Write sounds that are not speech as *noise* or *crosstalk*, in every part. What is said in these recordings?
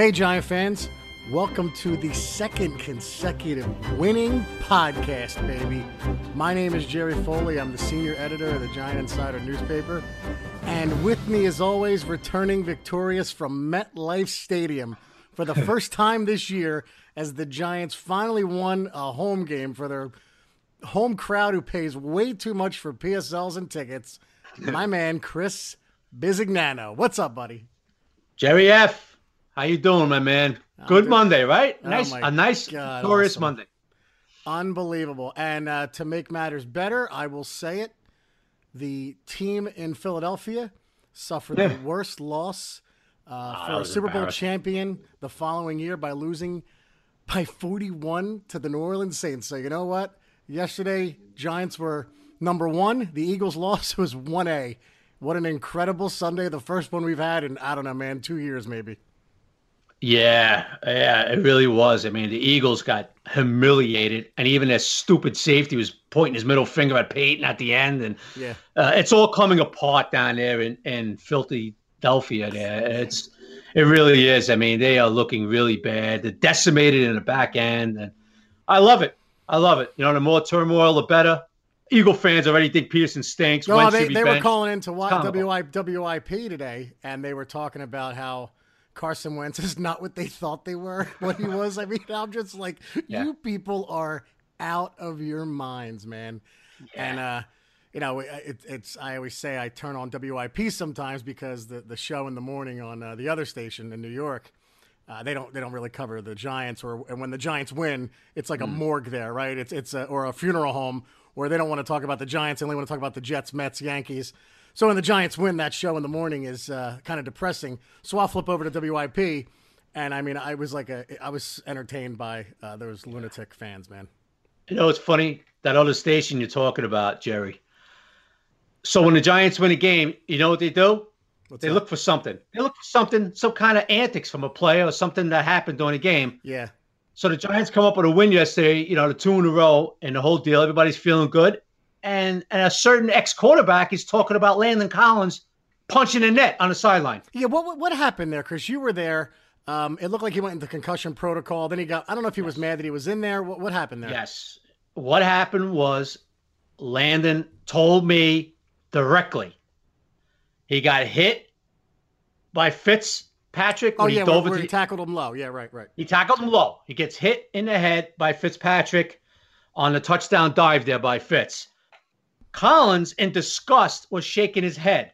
Hey, Giant fans. Welcome to the second consecutive winning podcast, baby. My name is Jerry Foley. I'm the senior editor of the Giant Insider newspaper. And with me, as always, returning victorious from MetLife Stadium for the *laughs* first time this year as the Giants finally won a home game for their home crowd who pays way too much for PSLs and tickets. *laughs* My man, Chris Bisignano. What's up, buddy? Jerry F. How you doing, my man? Good Monday, right? Oh Nice, a nice, God, glorious awesome. Monday. Unbelievable. And uh, to make matters better, I will say it the team in Philadelphia suffered the worst loss uh, that for a Super Bowl champion the following year by losing by 41 to the New Orleans Saints. So, you know what? Yesterday, Giants were number one. The Eagles *laughs* lost was 1A. What an incredible Sunday. The first one we've had in, I don't know, man, two years maybe. Yeah, yeah, it really was. I mean, the Eagles got humiliated, and even their stupid safety was pointing his middle finger at Payton at the end, and Yeah. uh, it's all coming apart down there in in Philadelphia. There, it's it really is. I mean, they are looking really bad. They're decimated in the back end, and I love it. I love it. You know, the more turmoil, the better. Eagle fans already think Pederson stinks. No, Wentz they, they were calling into WIP today, and they were talking about how Carson Wentz is not what they thought they were, *laughs* what he *laughs* was. I mean, I'm just like, Yeah. you people are out of your minds, man. And, uh, you know, it, it's, I always say I turn on WIP sometimes because the, the show in the morning on uh, the other station in New York, uh, they don't they don't really cover the Giants or and when the Giants win, it's like a morgue there, right? It's it's a, or a funeral home where they don't want to talk about the Giants, they only want to talk about the Jets, Mets, Yankees. So when the Giants win, that show in the morning is uh, kind of depressing. So I'll flip over to WIP, and I mean I was like a I was entertained by uh, those lunatic fans, man. You know, it's funny that other station you're talking about, Jerry. So when the Giants win a game, you know what they do? What's they that? look for something. They look for something, some kind of antics from a player or something that happened during the game. yeah, So the Giants come up with a win yesterday, you know, the two in a row and the whole deal. Everybody's feeling good. And, and a certain ex quarterback is talking about Landon Collins punching a net on the sideline. yeah. What what, happened there, Chris? You were there. Um, it looked like he went into concussion protocol. Then he got. I don't know if he was mad that he was in there. What what happened there? Yes. What happened was Landon told me directly. He got hit by Fitzpatrick Oh yeah, he where, dove where he tackled him low. Yeah, right, right. he tackled him low. He gets hit in the head by Fitzpatrick on the touchdown dive there by Fitz. Collins, in disgust, was shaking his head.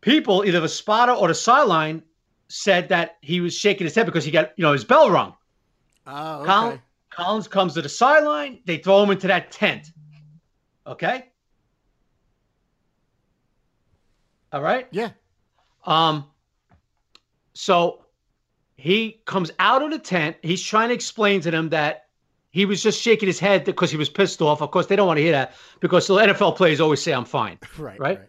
People, either the spotter or the sideline, said that he was shaking his head because he got, you know, his bell rung. Oh, okay. Col- Collins comes to the sideline. They throw him into that tent. Okay. All right. Yeah. Um. So he comes out of the tent. He's trying to explain to them that he was just shaking his head because he was pissed off. Of course, they don't want to hear that because the NFL players always say, "I'm fine." *laughs* Right. Right?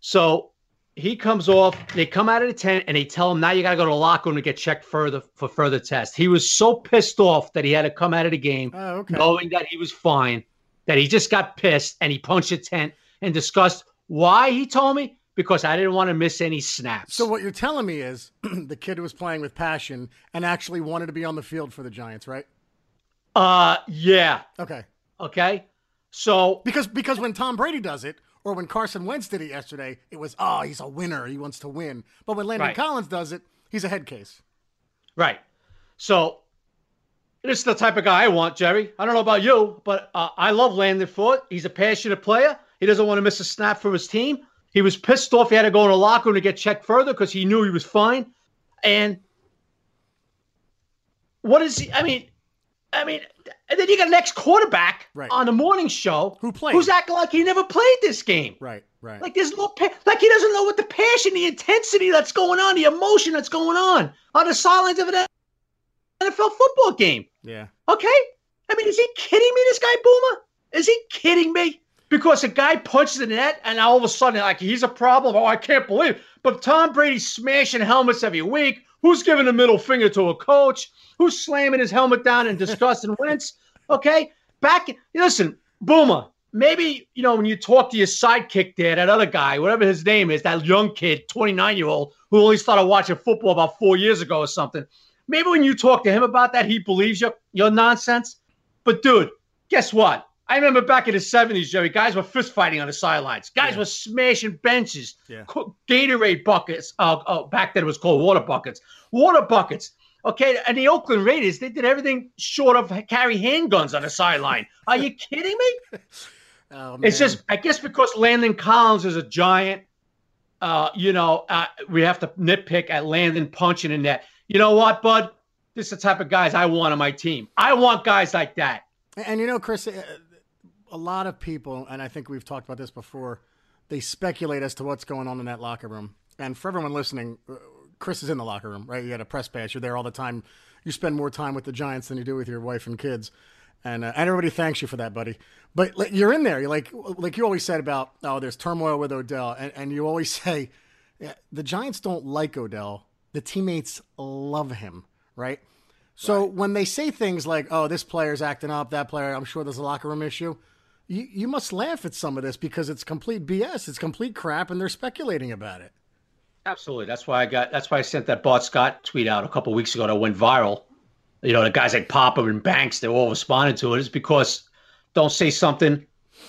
So he comes off. They come out of the tent and they tell him, "Now you got to go to the locker room to get checked further for further tests." He was so pissed off that he had to come out of the game Oh, okay. knowing that he was fine, that he just got pissed and he punched a tent and discussed why he told me because I didn't want to miss any snaps. So what you're telling me is *clears throat* the kid was playing with passion and actually wanted to be on the field for the Giants, right? Uh, yeah, Okay. okay. So Because because when Tom Brady does it, or when Carson Wentz did it yesterday, it was oh he's a winner, he wants to win. But when Landon Right. Collins does it, he's a head case. right, so this is the type of guy I want, Jerry. I don't know about you, but uh, I love Landon Ford. He's a passionate player. He doesn't want to miss a snap for his team. He was pissed off. He had to go in the locker room to get checked further because he knew he was fine. And what is he? I mean, I mean, and then you got an ex quarterback Right. on the morning show Who played. who's acting like he never played this game. Right, right. Like there's no pa- like he doesn't know what the passion, the intensity that's going on, the emotion that's going on on the sidelines of an NFL football game. yeah. Okay? I mean, is he kidding me, this guy Boomer? Is he kidding me? Because a guy punches the net and all of a sudden, like, he's a problem. Oh, I can't believe it. But Tom Brady's smashing helmets every week. Who's giving a middle finger to a coach? Who's slamming his helmet down in disgust and *laughs* Wentz? Okay? Back, listen, Boomer, maybe you know when you talk to your sidekick there, that other guy, whatever his name is, that young kid, 29 year old, who only started watching football about four years ago or something. Maybe when you talk to him about that, he believes your your nonsense. But dude, guess what? I remember back in the 70s, Jerry, guys were fist fighting on the sidelines. Guys yeah. were smashing benches, yeah. Gatorade buckets. Uh, uh, back then it was called water buckets. Water buckets. Okay, and the Oakland Raiders, they did everything short of carry handguns on the sideline. Are you kidding me? *laughs* Oh, it's just, I guess, because Landon Collins is a giant. Uh, you know, uh, we have to nitpick at Landon punching in net. You know what, Bud? This is the type of guys I want on my team. I want guys like that. And you know, Chris, uh, a lot of people, and I think we've talked about this before, they speculate as to what's going on in that locker room. And for everyone listening, uh, Chris is in the locker room, right? You got a press pass. You're there all the time. You spend more time with the Giants than you do with your wife and kids. And, uh, and everybody thanks you for that, buddy. But like, you're in there. You're like, like you always said about, oh, there's turmoil with Odell. And, and you always *laughs* say, yeah, the Giants don't like Odell. The teammates love him, right? So right. when they say things like, oh, this player's acting up, that player, I'm sure there's a locker room issue you, you must laugh at some of this because it's complete BS. It's complete crap, and they're speculating about it. Absolutely. That's why I got. That's why I sent that Bart Scott tweet out a couple weeks ago that went viral. You know, the guys like Papa and Banks, they all responded to it. Is because don't say something,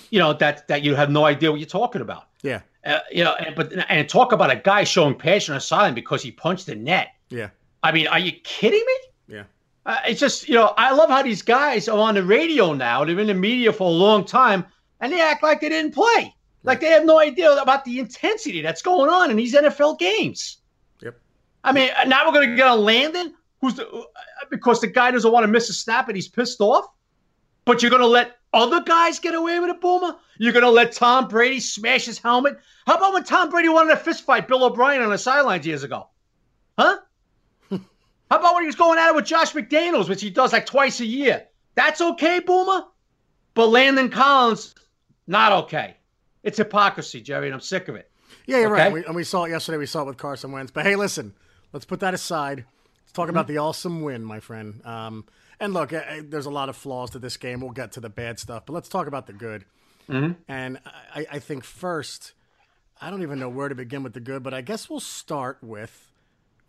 you know, that that you have no idea what you're talking about. Yeah. Uh, you know, and, but and talk about a guy showing passion or silence because he punched the net. Yeah. I mean, are you kidding me? Yeah. Uh, it's just, you know, I love how these guys are on the radio now. They've been in the media for a long time, and they act like they didn't play. Like they have no idea about the intensity that's going on in these NFL games. Yep. I mean, uh, now we're going to get on Landon, who's the, uh, because the guy doesn't want to miss a snap and he's pissed off. But you're going to let other guys get away with a Boomer? You're going to let Tom Brady smash his helmet? How about when Tom Brady wanted to fist fight Bill O'Brien on the sidelines years ago? Huh? How about when he was going at it with Josh McDaniels, which he does like twice a year? That's okay, Boomer. But Landon Collins, not okay. It's hypocrisy, Jerry, and I'm sick of it. Yeah, you're okay? right. We, and we saw it yesterday. We saw it with Carson Wentz. But hey, listen, let's put that aside. Let's talk mm-hmm. about the awesome win, my friend. Um, and look, I, there's a lot of flaws to this game. We'll get to the bad stuff, but let's talk about the good. Mm-hmm. And I, I think first, I don't even know where to begin with the good, but I guess we'll start with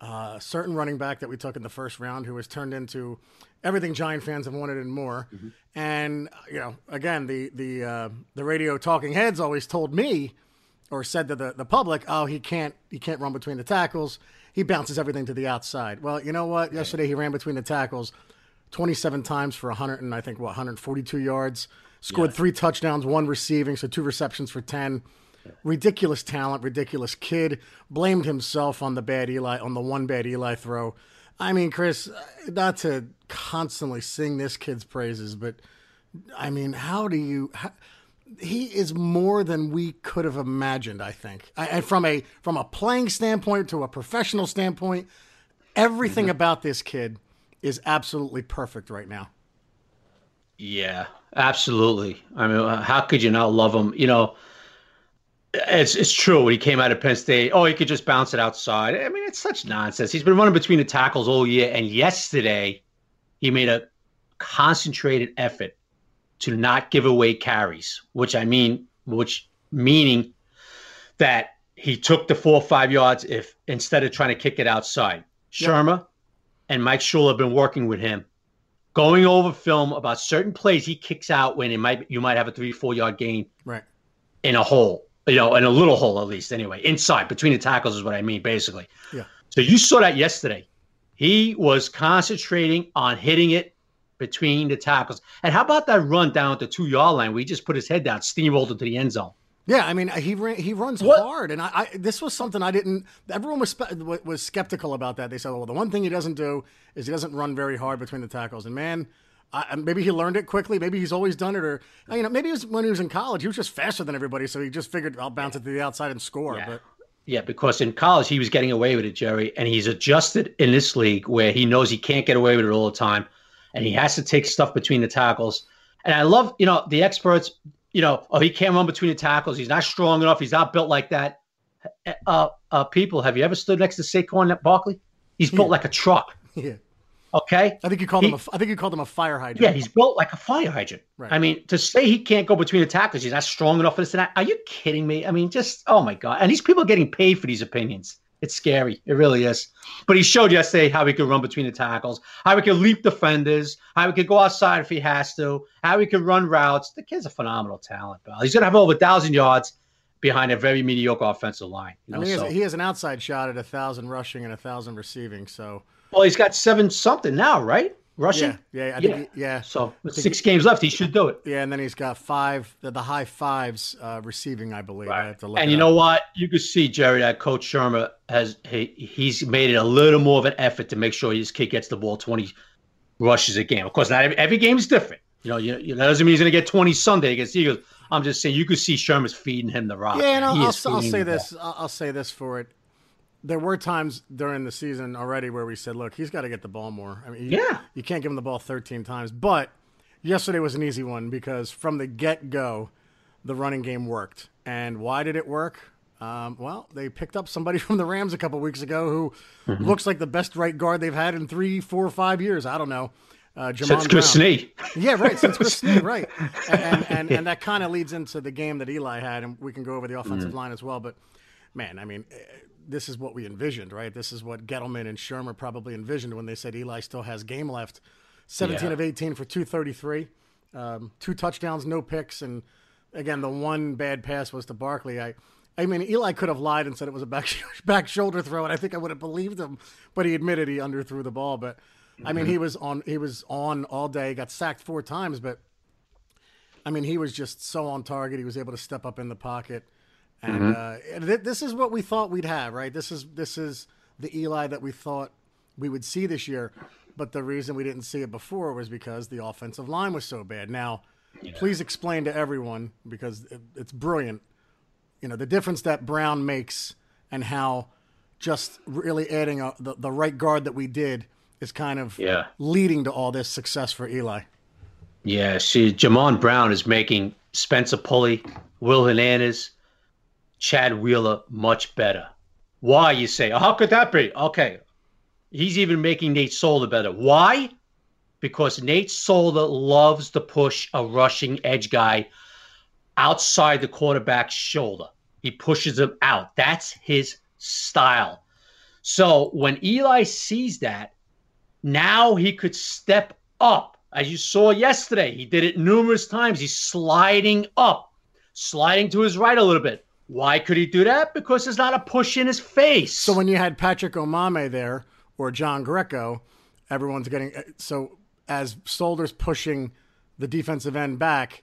uh, certain running back that we took in the first round who has turned into everything Giant fans have wanted and more. Mm-hmm. And you know, again, the the uh, the radio talking heads always told me or said to the, the public, "Oh, he can't he can't run between the tackles. He bounces everything to the outside." Well, you know what? Yesterday he ran between the tackles 27 times for 100 and I think what 142 yards. Scored yeah. three touchdowns, one receiving, so two receptions for 10 ridiculous talent, ridiculous kid. Blamed himself on the bad Eli, on the one bad Eli throw. I mean, Chris, not to constantly sing this kid's praises, but I mean, how do you? How, he is more than we could have imagined. I think, I, and from a from a playing standpoint to a professional standpoint, everything mm-hmm. about this kid is absolutely perfect right now. Yeah, absolutely. I mean, how could you not love him? You know, it's, it's true. When he came out of Penn State, oh, he could just bounce it outside. I mean, it's such nonsense. He's been running between the tackles all year, and yesterday he made a concentrated effort to not give away carries, which I mean, which meaning that he took the four or five yards if instead of trying to kick it outside. Shurmur and Mike Shula have been working with him, going over film about certain plays he kicks out when it might you might have a three four yard gain right in a hole you know, in a little hole at least, anyway, inside between the tackles is what I mean, basically. Yeah. So you saw that yesterday. He was concentrating on hitting it between the tackles. And how about that run down at the two yard line where he just put his head down, steamrolled into the end zone? Yeah, I mean he ran, he runs what? hard, and I, I, this was something I didn't. Everyone was was skeptical about that. They said, "Well, the one thing he doesn't do is he doesn't run very hard between the tackles." And man, I, maybe he learned it quickly. Maybe he's always done it, or you know, maybe it was when he was in college. He was just faster than everybody, so he just figured I'll bounce it to the outside and score. Yeah. But yeah, because in college he was getting away with it, Jerry, and he's adjusted in this league where he knows he can't get away with it all the time, and he has to take stuff between the tackles. And I love, you know, the experts, you know, oh, he can't run between the tackles. He's not strong enough. He's not built like that. Uh, uh, people, have you ever stood next to Saquon Barkley? He's built yeah. like a truck. *laughs* Yeah. Okay. I think you called He- him. A, I think you called him a fire hydrant. Yeah, he's built like a fire hydrant. Right. I mean, to say he can't go between the tackles, he's not strong enough for this and that. Are you kidding me? I mean, just oh my god! And these people are getting paid for these opinions. It's scary. It really is. But he showed yesterday how he could run between the tackles, how he could leap defenders, how he could go outside if he has to, how he could run routes. The kid's a phenomenal talent, pal. He's gonna have over a thousand yards behind a very mediocre offensive line. You I know, mean, he has, he has an outside shot at a thousand rushing and a thousand receiving. So well, he's got seven something now, right? Rushing. yeah, yeah, I Yeah. think he- yeah, So six games left, he should do it. yeah. And then he's got five, the, the high fives uh, receiving, I believe. I have to look And you up. know what? You can see Jerry that Coach Shurmur has he, he's made it a little more of an effort to make sure his kid gets the ball twenty rushes a game. Of course, not every, every game is different. You know, you, you that doesn't mean he's going to get twenty Sunday against Eagles. I'm just saying you could see Shurmur's feeding him the rock. Yeah, and. I'll, I'll, I'll say this. I'll, I'll say this for it. There were times during the season already where we said, "Look, he's got to get the ball more." I mean, you, Yeah. you can't give him the ball 13 times. But yesterday was an easy one because from the get go, the running game worked. And why did it work? Um, well, they picked up somebody *laughs* from the Rams a couple weeks ago who Mm-hmm. looks like the best right guard they've had in three, four, five years. I don't know. Uh, Jamon Since Chris. Snee. Yeah, right. Since Chris *laughs* Snee, right, and and, and, and that kind of leads into the game that Eli had, and we can go over the offensive line as well. But man, I mean, eh, this is what we envisioned, right? This is what Gettleman and Shurmur probably envisioned when they said Eli still has game left. Seventeen Yeah. of eighteen for two thirty three, um, two touchdowns, no picks, and again, the one bad pass was to Barkley. I. I mean, Eli could have lied and said it was a back *laughs* back shoulder throw, and I think I would have believed him. But he admitted he underthrew the ball. But I mean, he was on he was on all day. Got sacked four times, but I mean, he was just so on target. He was able to step up in the pocket, and uh, and th- this is what we thought we'd have, right? This is this is the Eli that we thought we would see this year. But the reason we didn't see it before was because the offensive line was so bad. Now, please explain to everyone because it, it's brilliant. You know the difference that Brown makes and how just really adding a, the the right guard that we did is kind of Yeah. leading to all this success for Eli. Yeah, see, Jamon Brown is making Spencer Pulley, Will Hernandez, Chad Wheeler much better. Why, you say? How could that be? Okay. He's even making Nate Solder better. Why? Because Nate Solder loves to push a rushing edge guy outside the quarterback's shoulder. He pushes him out. That's his style. So when Eli sees that, now he could step up. As you saw yesterday, he did it numerous times. He's sliding up, sliding to his right a little bit. Why could he do that? Because there's not a push in his face. So when you had Patrick Omameh there or John Greco, everyone's getting uh, so as Solder's pushing the defensive end back,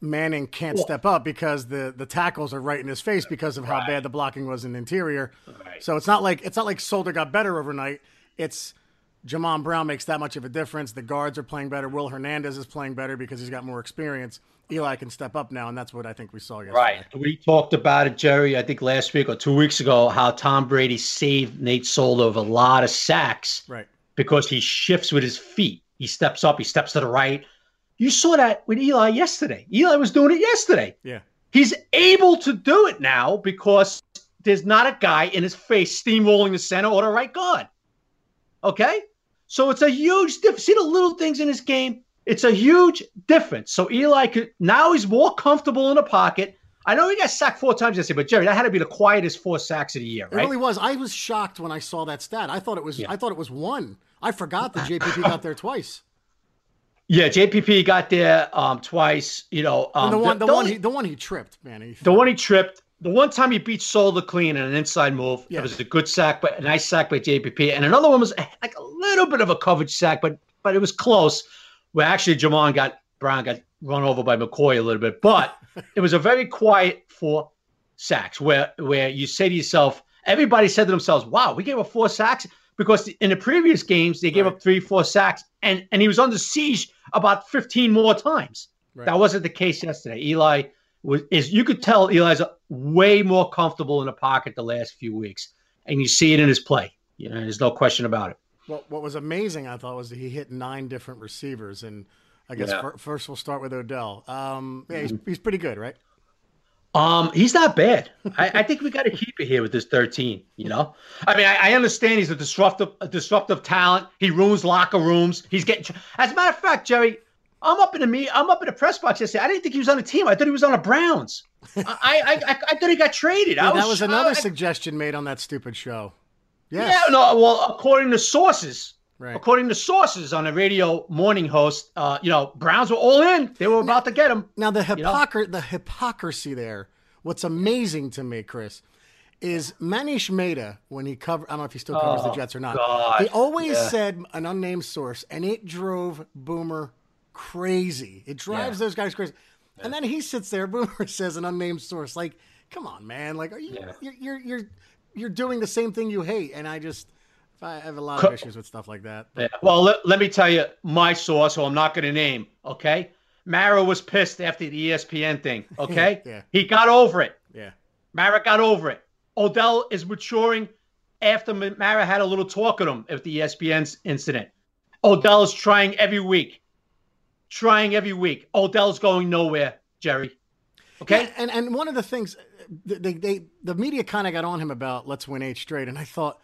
Manning can't step up because the the tackles are right in his face because of how Right. bad the blocking was in the interior. Right. So it's not like it's not like Solder got better overnight. It's Jamon Brown makes that much of a difference. The guards are playing better. Will Hernandez is playing better because he's got more experience. Eli can step up now, and that's what I think we saw yesterday. Right. We talked about it, Jerry, I think last week or two weeks ago, how Tom Brady saved Nate Solder of a lot of sacks Right. because he shifts with his feet. He steps up, he steps to the right. You saw that with Eli yesterday. Eli was doing it yesterday. Yeah. He's able to do it now because there's not a guy in his face steamrolling the center or the right guard. Okay? So it's a huge difference. See the little things in his game? It's a huge difference. So Eli could now he's more comfortable in the pocket. I know he got sacked four times yesterday, but Jerry, that had to be the quietest four sacks of the year, right? It really was. I was shocked when I saw that stat. I thought it was. Yeah. I thought it was one. I forgot that JPP got there twice. yeah, JPP got there um, twice. You know, um, the one, the, the one, he, the one he tripped, man. He, The one he tripped, the one time he beat Solder clean in an inside move, Yeah. it was a good sack, but a nice sack by JPP. And another one was like a little bit of a coverage sack, but but it was close. Where actually Jamon got Brown got run over by McCoy a little bit, but it was a very quiet four sacks where where you say to yourself, everybody said to themselves, "Wow, we gave up four sacks." Because in the previous games they gave Right. up three, four sacks, and and he was under siege about fifteen more times. Right. That wasn't the case yesterday. Eli was is you could tell Eli's way more comfortable in the pocket the last few weeks, and you see it in his play. You know, there's no question about it. What, what was amazing, I thought, was that he hit nine different receivers, and I guess Yeah. fir- first we'll start with Odell. Um, yeah, he's, he's pretty good, right? Um, he's not bad. I, I think we got to keep it here with this 13. You know, I mean, I, I, understand he's a disruptive, a disruptive talent. He ruins locker rooms. He's getting. As a matter of fact, Jerry, I'm up in the me. I'm up in the press box yesterday. I didn't think he was on the team. I thought he was on the Browns. *laughs* I, I, I, I thought he got traded. Yeah, was, that was another suggestion made on that stupid show. Yes. Yeah, no. Well, according to sources, right. according to sources on a radio morning host, uh, you know, Browns were all in. They were about to get him. Now the hypocr- you know? the hypocrisy there. What's amazing to me, Chris, is Manish Mehta when he covered. I don't know if he still covers oh, the Jets or not. God. He always yeah. said an unnamed source, and it drove Boomer crazy. It drives yeah. those guys crazy. Yeah. And then he sits there. *laughs* Boomer says an unnamed source. Like, come on, man. Like, are you you're, you're you're you're doing the same thing you hate? And I just I have a lot of issues with stuff like that. Yeah. Well, let, let me tell you my source, who I'm not going to name. Okay, Mara was pissed after the ESPN thing. *laughs* Okay, yeah. he got over it. Yeah, Mara got over it. Odell is maturing after Mara had a little talk with him at the ESPN incident. Odell is trying every week, trying every week. Odell's going nowhere, Jerry. Okay, yeah, and and one of the things they they the media kind of got on him about let's win eight straight, and I thought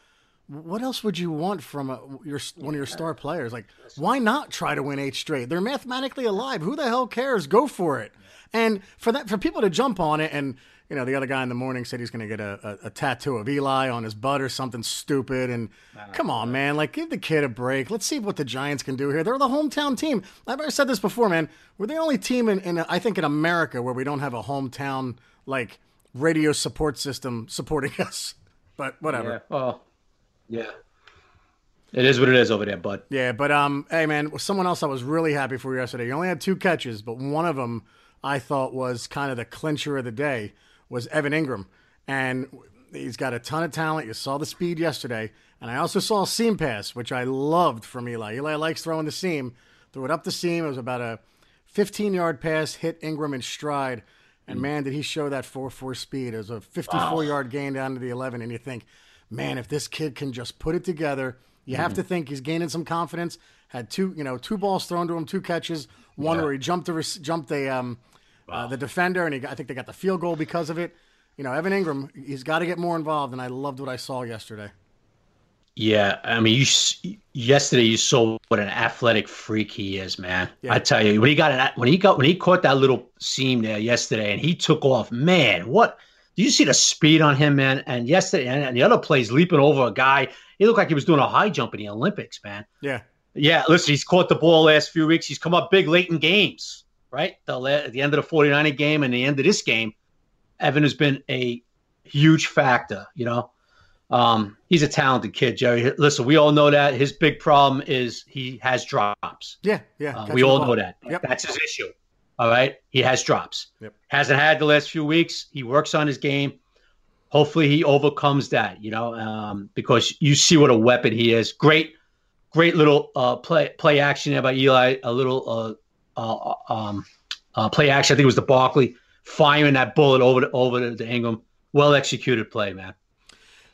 what else would you want from a, your one of your star players? Like, why not try to win eight straight? They're mathematically alive. Who the hell cares? Go for it. And for that, for people to jump on it, and you know, the other guy in the morning said he's going to get a, a, a, tattoo of Eli on his butt or something stupid. And come on, man, like give the kid a break. Let's see what the Giants can do here. They're the hometown team. I've said this before, man. We're the only team in, in I think in America where we don't have a hometown like radio support system supporting *laughs* us. But whatever. Yeah. Well, yeah. It is what it is over there, bud. Yeah, but um, hey man, someone else I was really happy for yesterday. He only had two catches, but one of them I thought was kind of the clincher of the day was Evan Engram, and he's got a ton of talent. You saw the speed yesterday, and I also saw a seam pass, which I loved from Eli. Eli likes throwing the seam, threw it up the seam. It was about a 15 yard pass, hit Engram in stride, and man, did he show that 4 4 speed. It was a 54 wow. yard gain down to the 11, and you think man, if this kid can just put it together, you mm-hmm. have to think he's gaining some confidence. Had two, you know, two balls thrown to him, two catches. One yeah. where he jumped the jumped the um, uh, wow. uh, the defender, and he got, I think they got the field goal because of it. You know, Evan Engram, he's got to get more involved, and I loved what I saw yesterday. Yeah, I mean, you yesterday you saw what an athletic freak he is, man. Yeah. I tell you, when he got when he got when he caught that little seam there yesterday, and he took off, man, what do you see the speed on him, man? And yesterday, and the other plays leaping over a guy. He looked like he was doing a high jump in the Olympics, man. Yeah. Yeah. Listen, he's caught the ball last few weeks. He's come up big late in games, right? The, at the end of the 49er game and the end of this game, Evan has been a huge factor, you know? Um, he's a talented kid, Jerry. Listen, we all know that his big problem is he has drops. Yeah, yeah. Uh, we all know that. Yep. That's his issue. All right. He has drops. Yep. Hasn't had the last few weeks. He works on his game. Hopefully he overcomes that, you know, um, because you see what a weapon he is. Great, great little uh, play play action there by Eli. A little uh, uh, um, uh, play action. I think it was the Barkley firing that bullet over to, over to Engram. Well executed play, man.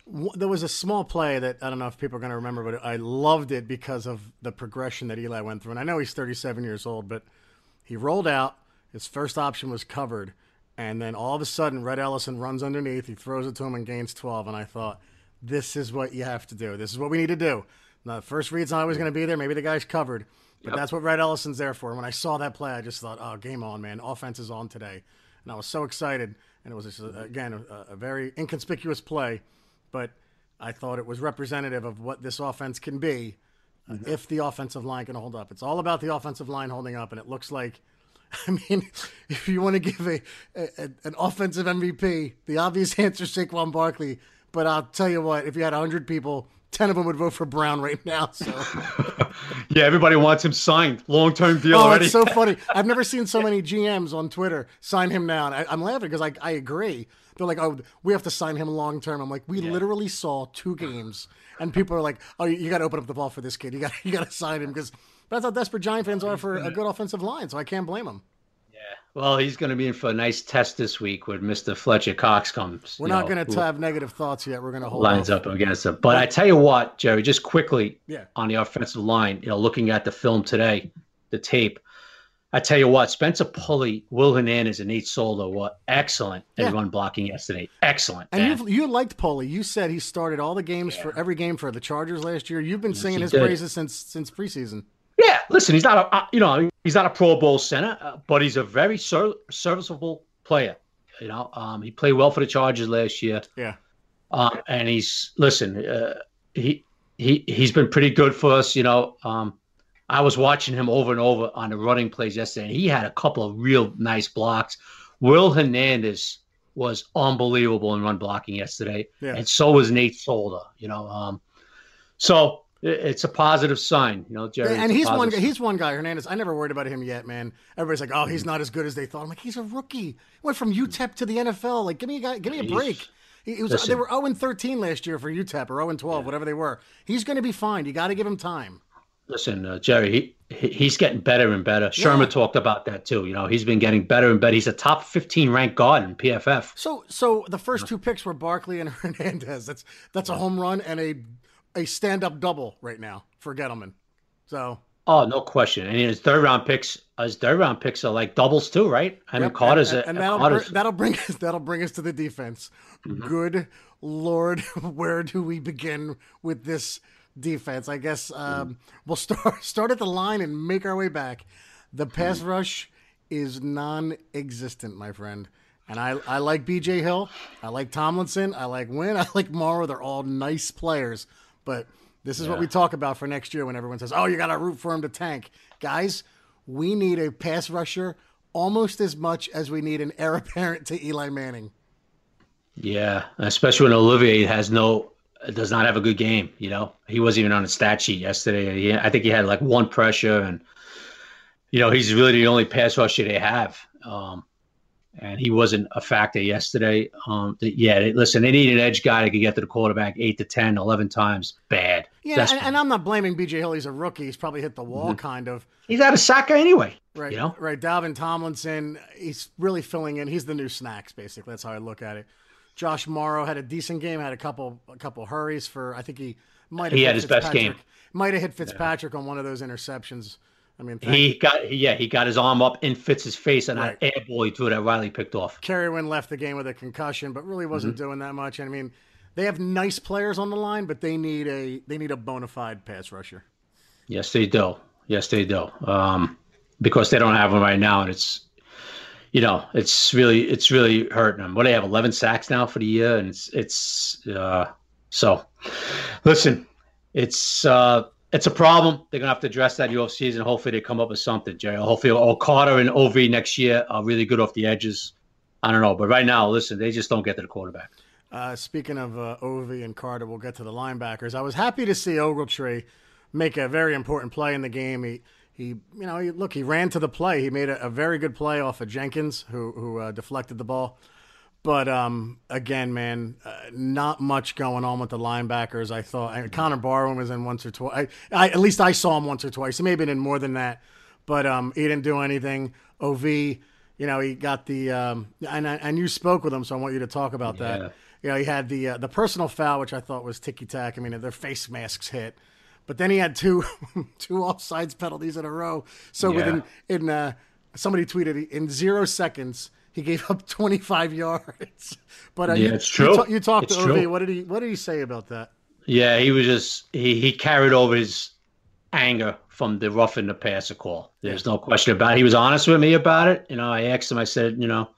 There was a small play that I don't know if people are going to remember, but I loved it because of the progression that Eli went through. And I know he's 37 years old, but – he rolled out. His first option was covered. And then all of a sudden, Rhett Ellison runs underneath. He throws it to him and gains 12. And I thought, this is what you have to do. This is what we need to do. Now, the first read's not always going to be there. Maybe the guy's covered. But yep. that's what Rhett Ellison's there for. And when I saw that play, I just thought, oh, game on, man. Offense is on today. And I was so excited. And it was, just, uh, again, a, a very inconspicuous play. But I thought it was representative of what this offense can be mm-hmm. if the offensive line can hold up. It's all about the offensive line holding up, and it looks like. *laughs* I mean, *laughs* if you want to give a, a an offensive MVP, the obvious *laughs* answer is Saquon Barkley. But I'll tell you what, if you had hundred people, ten of them would vote for Brown right now. So, yeah, everybody wants him signed, long term deal. Oh, already. it's so funny. I've never seen so many GMs on Twitter sign him now. I, am laughing because I I agree. They're like, oh, we have to sign him long term. I'm like, we yeah. literally saw two *laughs* games and people are like, "Oh, you got to open up the ball for this kid. You got *laughs* you got to sign him because that's how desperate Giant fans are for a *laughs* good offensive line. So I can't blame them. Yeah, well, he's going to be in for a nice test this week when Mister Fletcher Cox comes. We're not going to have negative thoughts yet. We're going to hold lines off. up against him. But I tell you what, Jerry, just quickly yeah. on the offensive line, you know, looking at the film today, the tape. I tell you what, Spencer Pulley, Will Hernandez, and Nate Solder were excellent yeah. at run blocking yesterday. Excellent. And you you liked Pulley. You said he started all the games yeah. for every game for the Chargers last year. You've been yes, singing his did. praises since since preseason. Yeah, listen, he's not a uh, you know he's not a Pro Bowl center, uh, but he's a very ser- serviceable player. You know, um, he played well for the Chargers last year. Yeah, um, and he's listen, uh, he he he's been pretty good for us. You know, um, I was watching him over and over on the running plays yesterday, and he had a couple of real nice blocks. Will Hernandez was unbelievable in run blocking yesterday, yeah. and so was Nate Solder. You know, um, so it's a positive sign, you know, Jerry. And he's one. Sign. He's one guy, Hernandez. I never worried about him yet, man. Everybody's like, "Oh, he's not as good as they thought." I'm like, he's a rookie. He went from UTEP to the NFL. Like, give me a guy, give me a break. He, was, they were 0 13 last year for UTEP or 0 12, yeah. whatever they were. He's going to be fine. You got to give him time. Listen, uh, Jerry, he, he's getting better and better. Sherman yeah. talked about that too. You know, he's been getting better and better. He's a top 15 ranked guard in PFF. So, so the first two picks were Barkley and *laughs* Hernandez. That's that's a home run and a a stand up double right now for Gettleman. So. Oh, no question. And his third round picks, his third round picks are like doubles too, right? I mean, Carter's and, and, and that'll, Carter's... Br- that'll bring us *laughs* that'll bring us to the defense. Mm-hmm. Good lord, *laughs* where do we begin with this defense? I guess um, mm. we'll *laughs* start start at the line and make our way back. The pass mm. rush is non-existent, my friend. And I, I like BJ Hill. I like Tomlinson. I like Wynn. *laughs* I like Mauro. They're all nice players. But this is yeah. what we talk about for next year when everyone says, oh, you got to root for him to tank. Guys, we need a pass rusher almost as much as we need an heir apparent to Eli Manning. Yeah, especially when Olivier has no does not have a good game. You know, he wasn't even on the stat sheet yesterday. He, I think he had like one pressure, and you know he's really the only pass rusher they have. Um, and he wasn't a factor yesterday. Um, yeah, listen, they need an edge guy that can get to the quarterback eight to 10, 11 times. Bad. Yeah, and, and, I'm not blaming BJ Hill. He's a rookie. He's probably hit the wall, mm-hmm. kind of. He's out of soccer anyway. Right. You know? Right. Dalvin Tomlinson, he's really filling in. He's the new snacks, basically. That's how I look at it. Josh Mauro had a decent game. Had a couple a couple hurries for. I think he might have. He had his best game. Might have hit Fitzpatrick yeah. on one of those interceptions. I mean, he got yeah he got his arm up in Fitz's face and right. an air ball he threw that Riley picked off. Kerry Wynn left the game with a concussion, but really wasn't mm-hmm. doing that much. And I mean, they have nice players on the line, but they need a they need a bona fide pass rusher. Yes, they do. Yes, they do. Um, because they don't have one right now, and it's you know, it's really it's really hurting them. What do they have? Eleven sacks now for the year, and it's it's uh, so. Listen, it's uh, it's a problem. They're gonna have to address that off season. Hopefully, they come up with something, Jerry. Hopefully, all Carter and Ov next year are really good off the edges. I don't know, but right now, listen, they just don't get to the quarterback. Uh, speaking of uh, Ovie and Carter, we'll get to the linebackers. I was happy to see Ogletree make a very important play in the game. He he, you know, he, look, he ran to the play. He made a, a very good play off of Jenkins, who who uh, deflected the ball. But um, again, man, uh, not much going on with the linebackers. I thought I Connor Barwin was in once or twice. I, I, at least I saw him once or twice. He may have been in more than that, but um, he didn't do anything. Ov, you know, he got the um, and and you spoke with him, so I want you to talk about yeah. that. You know, he had the uh, the personal foul, which I thought was ticky tack. I mean, their face masks hit. But then he had two *laughs* two offsides penalties in a row. So yeah. within in uh, somebody tweeted in zero seconds he gave up *laughs* 25 yards. But uh, yeah, you, it's true. You, t- you talked it's to Ov. What did he What did he say about that? Yeah, he was just he he carried over his anger from the roughing the passer call. There's no question about it. He was honest with me about it. You know, I asked him. I said, you know,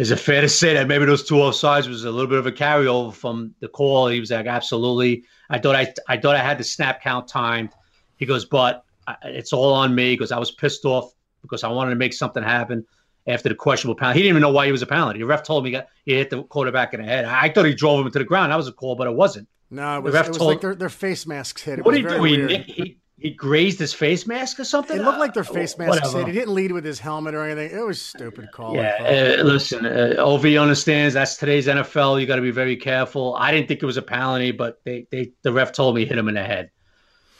is it fair to say that maybe those two offsides was a little bit of a carryover from the call? He was like, absolutely. I thought I I thought I had the snap count timed. He goes, but uh, it's all on me because I was pissed off because I wanted to make something happen after the questionable penalty. He didn't even know why he was a penalty. The ref told me he, got, he hit the quarterback in the head. I thought he drove him into the ground. That was a call, but it wasn't. No, it was, the ref it was told, like their, their face masks hit. It what did he do? He, he, he, grazed his face mask or something? It looked like their face uh, masks hit. He didn't lead with his helmet or anything. It was stupid call. Yeah, uh, listen, uh, Ov understands that's today's NFL. You got to be very careful. I didn't think it was a penalty, but they, they the ref told me hit him in the head.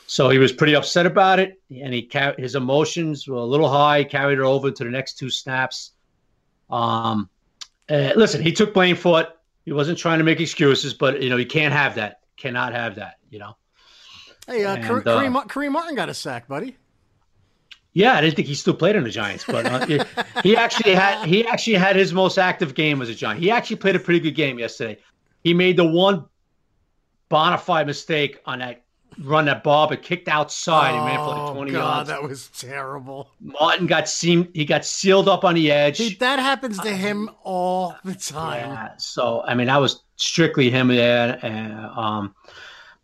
So he was pretty upset about it, and he his emotions were a little high. Carried it over to the next two snaps. Um, uh, listen, he took blame for it. He wasn't trying to make excuses, but you know, you can't have that. Cannot have that. You know. Hey, uh, and, Kareem, uh, Kareem Martin got a sack, buddy. Yeah, I didn't think he still played on the Giants, but uh, he actually had he actually had his most active game as a Giant. He actually played a pretty good game yesterday. He made the one bona fide mistake on that run that Bob had kicked outside and ran for like 20 God, yards. that was terrible. Martin got seamed, he got sealed up on the edge. See, that happens to him all the time. Yeah, so I mean that was strictly him there. And, um,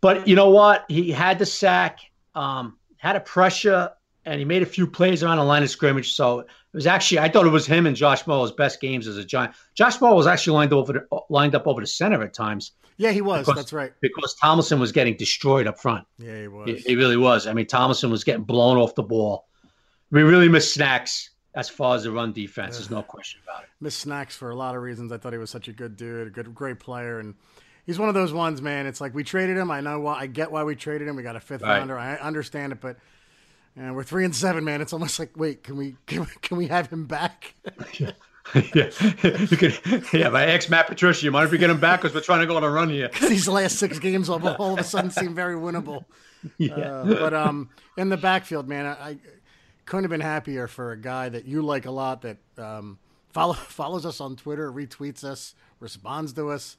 but you know what? He had the sack, um, had a pressure, and he made a few plays around the line of scrimmage. So it was actually I thought it was him and Josh Mauro's best games as a Giant. Josh Mauro was actually lined over the, lined up over the center at times Yeah, he was. Because- That's right. because Tomlinson was getting destroyed up front. Yeah, he was. He, he really was. I mean, Tomlinson was getting blown off the ball. We really missed snacks as far as the run defense. There's no question about it. Missed Snacks for a lot of reasons. I thought he was such a good dude, a good, great player, and he's one of those ones, man. It's like we traded him. I know why. I get why we traded him. We got a fifth Right. rounder. I understand it, but and we're three and seven, man. It's almost like, wait, can we can, we- can we have him back? *laughs* yeah, you could. Yeah, my ex Matt Patricia. You mind if we get him back because we're trying to go on a run here. These last six games all, all of a sudden seem very winnable. *laughs* Yeah, Uh, but um, in the backfield, man, I, I couldn't have been happier for a guy that you like a lot that um, follow, *laughs* follows us on Twitter, retweets us, responds to us.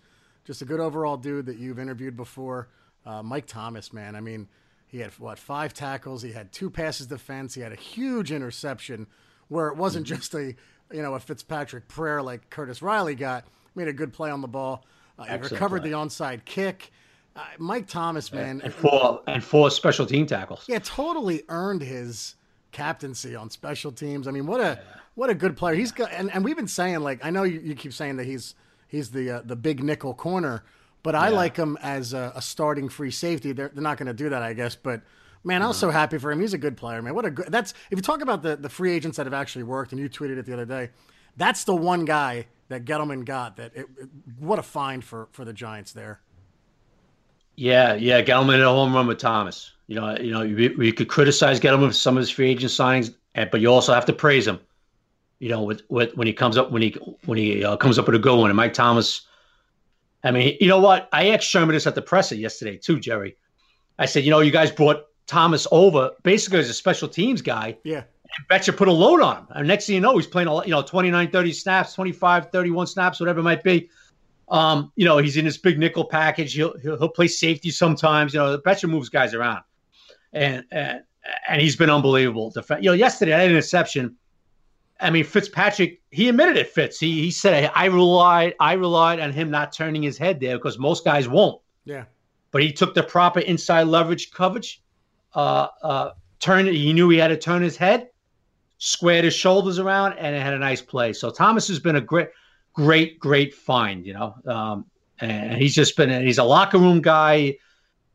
Just a good overall dude that you've interviewed before. Uh, Mike Thomas, man. I mean, he had what five tackles. He had two passes defense. He had a huge interception where it wasn't just a you know a Fitzpatrick prayer like Curtis Riley got. Made a good play on the ball. Uh, he recovered play. the onside kick. Uh, Mike Thomas, man, and four and four special team tackles. yeah, totally earned his captaincy on special teams. I mean, what a what a good player he's got. And, and we've been saying like I know you, you keep saying that he's he's the uh, the big nickel corner, but I Yeah. like him as a, a starting free safety. They're they're not going to do that, I guess. But man, I was so happy for him. He's a good player, man. What a good. That's if you talk about the the free agents that have actually worked, and you tweeted it the other day. That's the one guy that Gettleman got. That it, it- what a find for for the Giants there. Yeah, yeah. Gettleman hit a home run with Thomas. You know, you know, you, you could criticize Gettleman for some of his free agent signings, but you also have to praise him. You know, with, with when he comes up when he when he uh, comes up with a good one. And Mike Thomas, I mean, you know what? I asked Sherman this at the presser yesterday too, Jerry. I said, you know, you guys brought Thomas over basically as a special teams guy. Yeah, I bet you put a load on him. And next thing you know, he's playing a lot, you know, 29, 30 snaps, 25, 31 snaps, whatever it might be. Um, you know, he's in this big nickel package. He'll he'll, he'll play safety sometimes. You know, the Bettcher moves guys around, and and and he's been unbelievable. Def- You know, yesterday I had an interception. I mean, Fitzpatrick, he admitted it. Fitz, he he said, I relied I relied on him not turning his head there because most guys won't. yeah. But he took the proper inside leverage coverage. Uh, uh, turned. He knew he had to turn his head, squared his shoulders around, and it had a nice play. So Thomas has been a great, great, great find. You know, um, and he's just been. He's a locker room guy.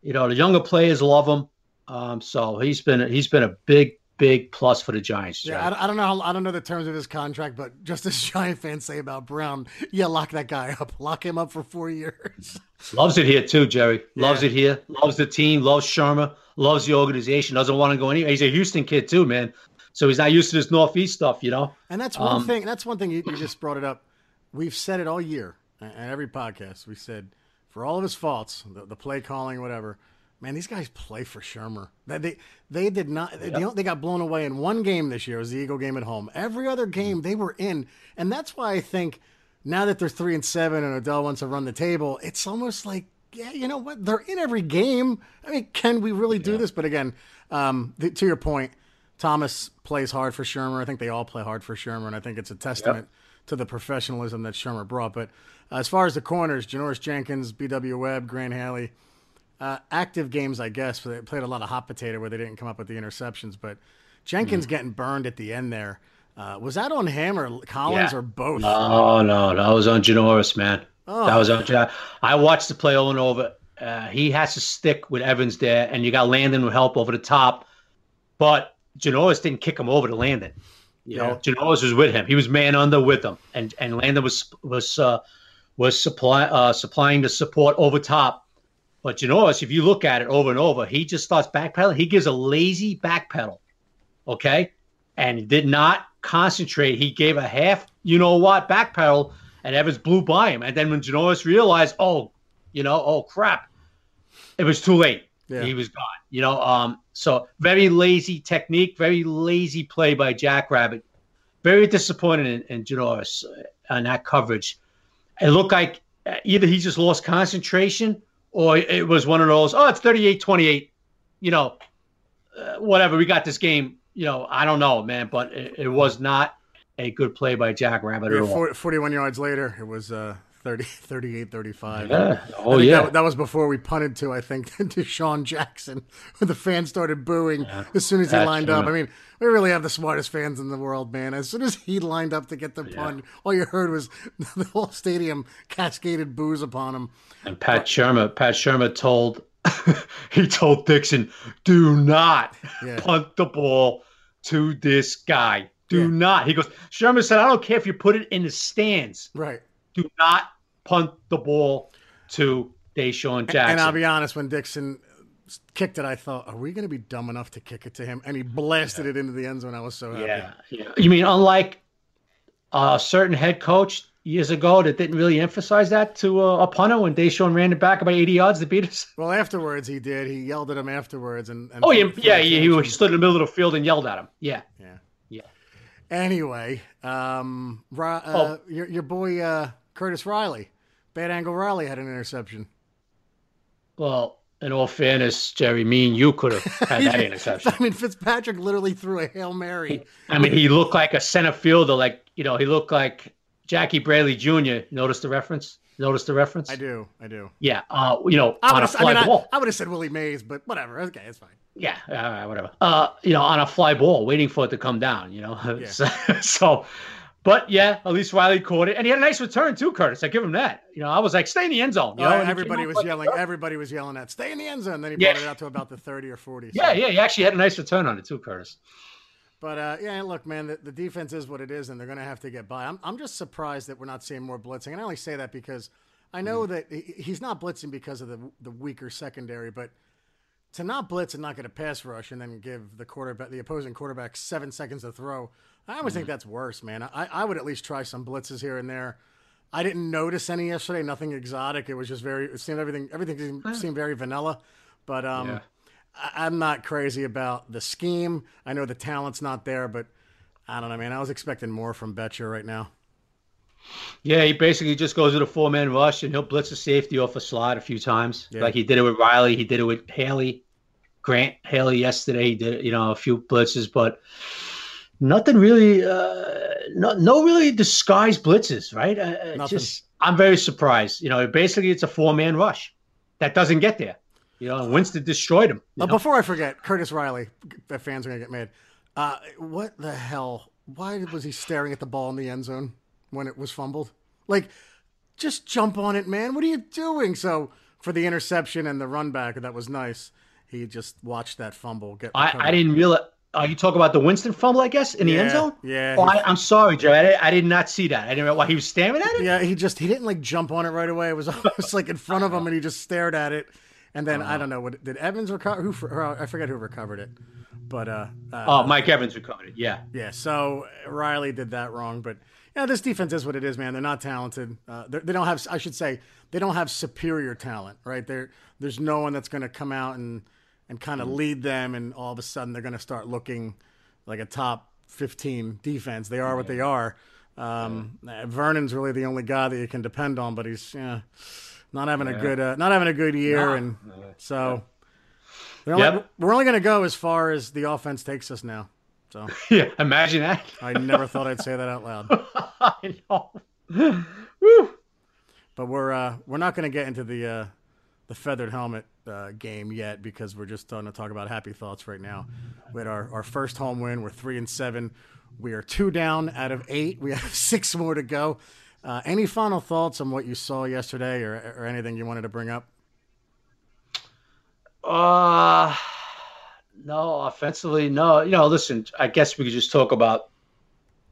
You know, the younger players love him. Um, so he's been he's been a big, big plus for the Giants. Yeah. I, don't- I don't know. How, I don't know the terms of his contract, but just as *laughs* Giant fans say about Brown, yeah, lock that guy up. Lock him up for four years. *laughs* Loves it here too, Jerry. Loves Yeah. it here. Loves the team. Loves Sharma. Loves the organization. Doesn't want to go anywhere. He's a Houston kid too, man. So he's not used to this Northeast stuff, you know. And that's one Um, thing. That's one thing you, you just brought it up. We've said it all year, and every podcast. We said for all of his faults, the, the play calling, whatever. Man, these guys play for Shurmur. They they, they did not. They, they got blown away in one game this year. It was the Eagle game at home. Every other game they were in, and that's why I think now that they're three and seven and Odell wants to run the table, it's almost like yeah, you know what? They're in every game. I mean, can we really do this? But again, um, th- to your point, Thomas plays hard for Shurmur. I think they all play hard for Shurmur, and I think it's a testament to the professionalism that Shurmur brought. But uh, as far as the corners, Janoris Jenkins, B.W. Webb, Grant Haley, uh, active games, I guess. But they played a lot of hot potato where they didn't come up with the interceptions. But Jenkins getting burned at the end there. Uh, was that on him or Collins Yeah. or both? No, no, that was on Janoris, man. Oh. That was on. I watched the play over and over. Uh, he has to stick with Evans there, and you got Landon with help over the top. But Janoris didn't kick him over to Landon. You know, Janoris was with him. He was man under with him, and and Landon was was uh, was supply uh, supplying the support over top. But Janoris, if you look at it over and over, he just starts backpedaling. He gives a lazy backpedal, okay, and did not concentrate. He gave a half, you know what, backpedal, and Evans blew by him. And then when Janoris realized, oh, you know, oh crap, it was too late. Yeah. He was gone. You know, um, so very lazy technique, very lazy play by Jackrabbit. Very disappointed in, in Janoris on that coverage. It looked like either he just lost concentration or it was one of those, oh, it's 38 28. You know, uh, whatever. We got this game. You know, I don't know, man, but it, it was not a good play by Jackrabbit Yeah, at all. 40, 41 yards later, it was uh, 30, *laughs* 38 35. Yeah. Oh, yeah. That, that was before we punted to, I think, *laughs* to Sean Jackson, when the fans started booing as soon as he That's lined up. I mean, we really have the smartest fans in the world, man. As soon as he lined up to get the punt, all you heard was *laughs* the whole stadium cascaded boos upon him. And Pat Shurmur, Pat Shurmur told he told Dixon, "Do not Yeah. punt the ball to this guy. Do Yeah. not." He goes. Shurmur said, "I don't care if you put it in the stands. Right. Do not punt the ball to DeSean Jackson." And I'll be honest, when Dixon kicked it, I thought, are we going to be dumb enough to kick it to him? And he blasted it into the end zone. I was so happy. yeah, yeah. You mean unlike a certain head coach years ago that didn't really emphasize that to uh, a punter when DeSean ran it back about eighty yards to beat us? Well, afterwards he did. He yelled at him afterwards. And, and Oh yeah, yeah. He, he stood in the middle of the field and yelled at him. Yeah. Yeah. Yeah. Anyway, um, uh, Oh. your your boy uh, Curtis Riley, Bad Angle Riley had an interception. Well, in all fairness, Jerry, me and you could have *laughs* had that interception. I mean, Fitzpatrick literally threw a hail mary. I mean, he looked like a center fielder, like you know, he looked like Jackie Bradley Jr. Notice the reference? Notice the reference? I do, I do. Yeah, uh, you know, I on a have, I, fly mean, I, ball. I would have said Willie Mays, but whatever. Okay, it's fine. Yeah, all right, whatever. Uh, you know, on a fly ball, waiting for it to come down. You know, Yeah. *laughs* so, so, but yeah, at least Riley caught it, and he had a nice return too, Curtis. I give him that. You know, I was like, stay in the end zone. You know, everybody was yelling. Everybody was yelling at stay in the end zone. Then he Yeah. brought it out to about the thirty or forty. so- Yeah, yeah, he actually had a nice return on it too, Curtis. But uh, yeah, look, man, the, the defense is what it is, and they're going to have to get by. I'm, I'm just surprised that we're not seeing more blitzing, and I only say that because I know that he, he's not blitzing because of the the weaker secondary, but to not blitz and not get a pass rush and then give the quarterback, the opposing quarterback, seven seconds to throw, I always think that's worse, man. I, I would at least try some blitzes here and there. I didn't notice any yesterday, nothing exotic. It was just very, it seemed everything, everything seemed, seemed very vanilla. But um, Yeah. I, I'm not crazy about the scheme. I know the talent's not there, but I don't know, man. I was expecting more from Bettcher right now. Yeah, he basically just goes with a four man rush and he'll blitz a safety off a slot a few times. Yeah. Like he did it with Riley, he did it with Haley, Grant Haley yesterday. He did, you know, a few blitzes, but nothing really, uh, no, no really disguised blitzes, right? Uh, uh, just, I'm very surprised. You know, basically it's a four man rush that doesn't get there. You know, Winston destroyed him. Uh, know? before I forget, Curtis Riley, the fans are going to get mad. Uh, what the hell? Why was he staring at the ball in the end zone when it was fumbled? Like, just jump on it, man. What are you doing? So, for the interception and the run back, that was nice. He just watched that fumble get I. I didn't realize. Uh, you talk about the Winston fumble, I guess, in the end zone. yeah, Oh, I, I'm sorry, Joe. I, did- I did not see that. I didn't know why he was staring at it. Yeah, he just he didn't like jump on it right away. It was *laughs* almost like in front of him, and he just stared at it. And then I don't know what did Evans recover? Who or I forget who recovered it, but uh, uh Oh, Mike Evans recovered it. Yeah. yeah. So Riley did that wrong, but yeah, this defense is what it is, man. They're not talented. Uh, they're, they don't have, I should say, they don't have superior talent, right? There, there's no one that's going to come out and and kind of lead them, and all of a sudden they're going to start looking like a top 15 defense. They are what they are. Um, uh, Vernon's really the only guy that you can depend on, but he's yeah, not having a good uh, not having a good year, and so only, Yep. we're only going to go as far as the offense takes us now. So *laughs* Yeah. Imagine that. I never thought I'd say that out loud, *laughs* I know. Woo. but we're uh, we're not going to get into the uh, the feathered helmet uh, game yet because we're just going to talk about happy thoughts right now. We had our, our first home win. We're three and seven. We are two down out of eight. We have *laughs* six more to go. Uh, any final thoughts on what you saw yesterday, or, or anything you wanted to bring up? Uh, no, offensively, no. You know, listen, I guess we could just talk about.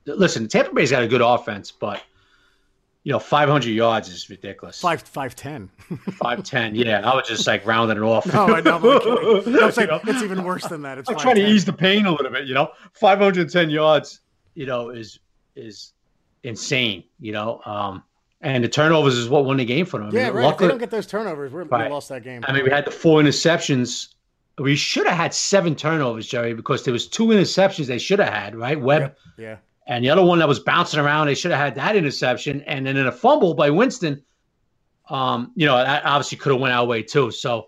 Listen, Tampa Bay's got a good offense, but you know, 500 yards is ridiculous. Five five ten. *laughs* 510. Yeah, I was just like rounding it off. no, I know. I'm. *laughs* No, I'm saying You know? it's even worse than that. It's I'm trying to ease the pain a little bit, you know. 510 yards, you know, is is insane, you know. Um, and the turnovers is what won the game for them. I Yeah, mean, right. If they don't get those turnovers, we're, we Right. lost that game. I mean, we had the four interceptions we should have had seven turnovers, Jerry, because there was two interceptions they should have had, right? Webb. Yep. Yeah. And the other one that was bouncing around, they should have had that interception. And then in a fumble by Winston, um, you know, that obviously could have went our way too. So,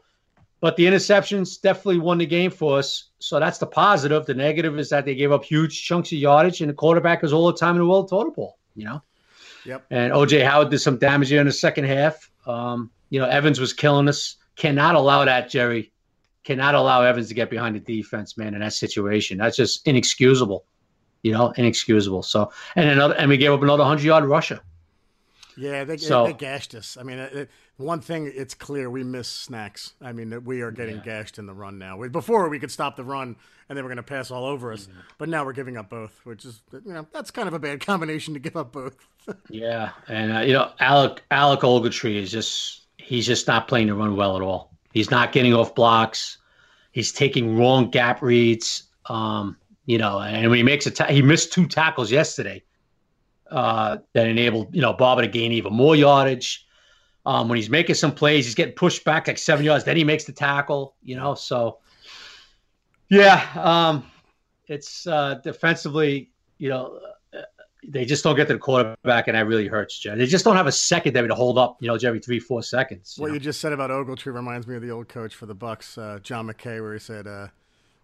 but the interceptions definitely won the game for us. So that's the positive. The negative is that they gave up huge chunks of yardage, and the quarterback was all the time in the world total ball. You know. Yep. And OJ Howard did some damage here in the second half. Um, you know, Evans was killing us. Cannot allow that, Jerry. Cannot allow Evans to get behind the defense, man, in that situation. That's just inexcusable. You know, inexcusable. So, and another, and we gave up another hundred yard rusher. Yeah, they, so, they gashed us. I mean, it, one thing it's clear we miss snacks. I mean, we are getting yeah. gashed in the run now. Before we could stop the run and they were going to pass all over us, mm-hmm. but now we're giving up both, which is you know that's kind of a bad *laughs* combination to give up both. *laughs* yeah, and uh, you know Alec Alec Ogletree is just he's just not playing the run well at all. He's not getting off blocks. He's taking wrong gap reads. Um, you know, and when he makes a ta- he missed two tackles yesterday uh, that enabled you know Barber to gain even more yardage. Um, when he's making some plays, he's getting pushed back like seven yards. Then he makes the tackle. You know, so yeah, um, it's uh, defensively. You know, they just don't get to the quarterback, and that really hurts, Jerry. They just don't have a second secondary to hold up, you know, every three, four seconds. You what know? you just said about Ogletree reminds me of the old coach for the Bucks, uh, John McKay, where he said, uh,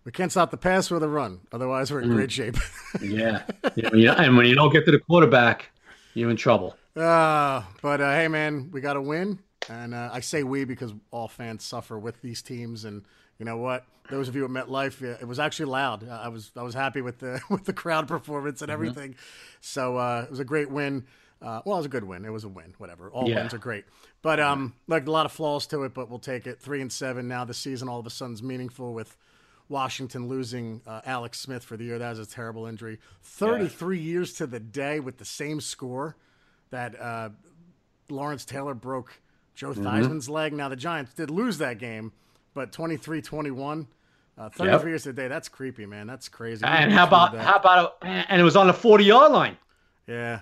"We can't stop the pass or the run, otherwise we're in mm. great shape." *laughs* yeah, yeah and when you don't get to the quarterback, you're in trouble. Uh, but uh, hey, man, we got to win, and uh, I say we because all fans suffer with these teams, and you know what? Those of you at MetLife, it was actually loud. I was I was happy with the *laughs* with the crowd performance and mm-hmm. everything. Mm-hmm. So uh, it was a great win. Uh, well, it was a good win. It was a win. Whatever. All yeah. wins are great. But um, like a lot of flaws to it, but we'll take it. Three and seven now. The season all of a sudden is meaningful with Washington losing uh, Alex Smith for the year. That was a terrible injury. Thirty-three yeah. years to the day with the same score that uh, Lawrence Taylor broke Joe mm-hmm. Theismann's leg. Now the Giants did lose that game but 23 21. Uh, 33 yep. years a day. That's creepy, man. That's crazy. And how about how about and it was on the 40 yard line. Yeah,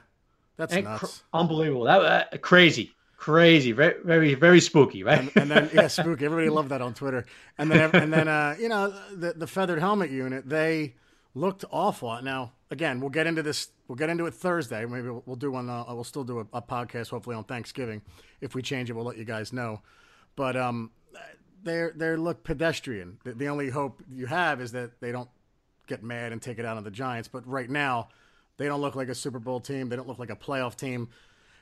that's and nuts. Cr- unbelievable. That uh, crazy, crazy, very, very, very spooky, right? And, and then *laughs* yeah, spooky. Everybody loved that on Twitter. And then and then uh, you know the the feathered helmet unit. They looked awful. Now again, we'll get into this. We'll get into it Thursday. Maybe we'll, we'll do one. Uh, we'll still do a, a podcast hopefully on Thanksgiving. If we change it, we'll let you guys know. But um, they they look pedestrian. The, the only hope you have is that they don't get mad and take it out on the Giants. But right now, they don't look like a Super Bowl team. They don't look like a playoff team.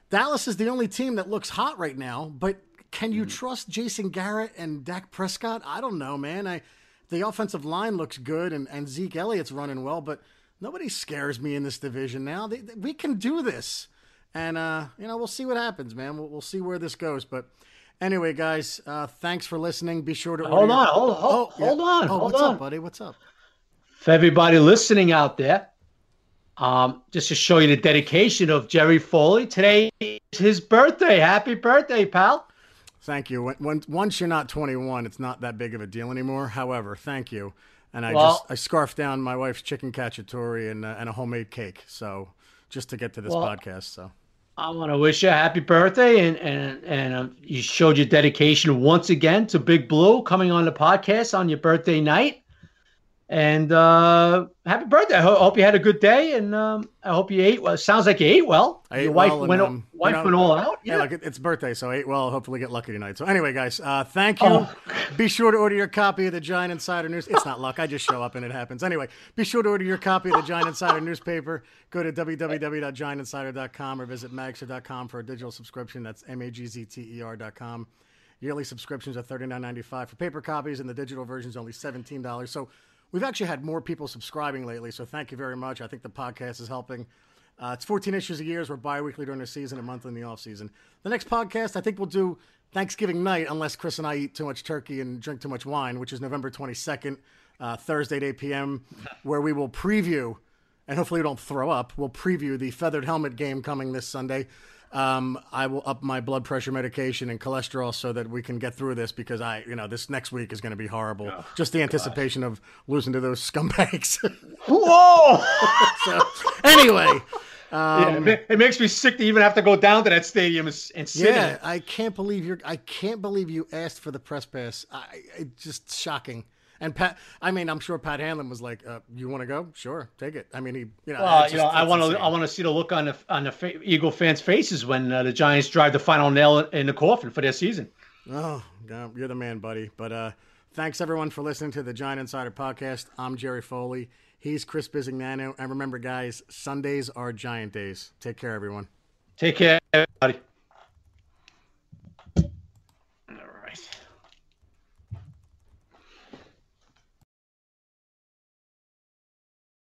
Dallas is the only team that looks hot right now. But can you mm. trust Jason Garrett and Dak Prescott? I don't know, man. I the offensive line looks good and, and Zeke Elliott's running well, but nobody scares me in this division now. They, they, we can do this. And, uh, you know, we'll see what happens, man. We'll, we'll see where this goes. But Anyway, guys, uh, thanks for listening. Be sure to hold on, hold, hold, oh, hold on, oh, hold what's on, up, buddy? What's up? For everybody listening out there, um, just to show you the dedication of Jerry Foley. Today is his birthday. Happy birthday, pal! Thank you. When, when, once you're not 21, it's not that big of a deal anymore. However, thank you. And I well, just I scarfed down my wife's chicken cacciatore and uh, and a homemade cake. So just to get to this well, podcast. So I want to wish you a happy birthday, and and and um, you showed your dedication once again to Big Blue coming on the podcast on your birthday night. And uh, happy birthday! I hope you had a good day, and um, I hope you ate well. Sounds like you ate well. I Your wife well went, um, wife went all out. Yeah, yeah like it's birthday, so I ate well. Hopefully, get lucky tonight. So anyway, guys, uh, thank you. Oh. Be sure to order your copy of the Giant Insider News. It's not luck; I just show up and it happens. Anyway, be sure to order your copy of the Giant Insider newspaper. Go to www.giantinsider.com or visit magzter.com for a digital subscription. That's m a g z t e r.com. Yearly subscriptions are thirty nine ninety five for paper copies, and the digital version is only seventeen dollars. So We've actually had more people subscribing lately, so thank you very much. I think the podcast is helping. Uh, it's 14 issues a year. so We're bi-weekly during the season, a month in the off season. The next podcast, I think we'll do Thanksgiving night, unless Chris and I eat too much turkey and drink too much wine, which is November 22nd, uh, Thursday at 8 p.m., *laughs* where we will preview, and hopefully we don't throw up, we'll preview the Feathered Helmet game coming this Sunday um, I will up my blood pressure medication and cholesterol so that we can get through this because I, you know, this next week is going to be horrible. Oh, Just the anticipation of losing to those scumbags. *laughs* Whoa! so, anyway. Um, yeah, it makes me sick to even have to go down to that stadium and, and sit. Yeah, I can't believe you're. I can't believe you asked for the press pass. I, it's just shocking. And Pat, I mean, I'm sure Pat Hanlon was like, uh, "You want to go? Sure, take it." I mean, he, you know, Well, it's you know, I want to. I want to see the look on the on the fa- Eagle fans' faces when uh, the Giants drive the final nail in the coffin for their season. Oh, you're the man, buddy. But uh, thanks everyone for listening to the Giant Insider podcast. I'm Jerry Foley. He's Chris Bizignano. And remember, guys, Sundays are Giant days. Take care, everyone. Take care, everybody.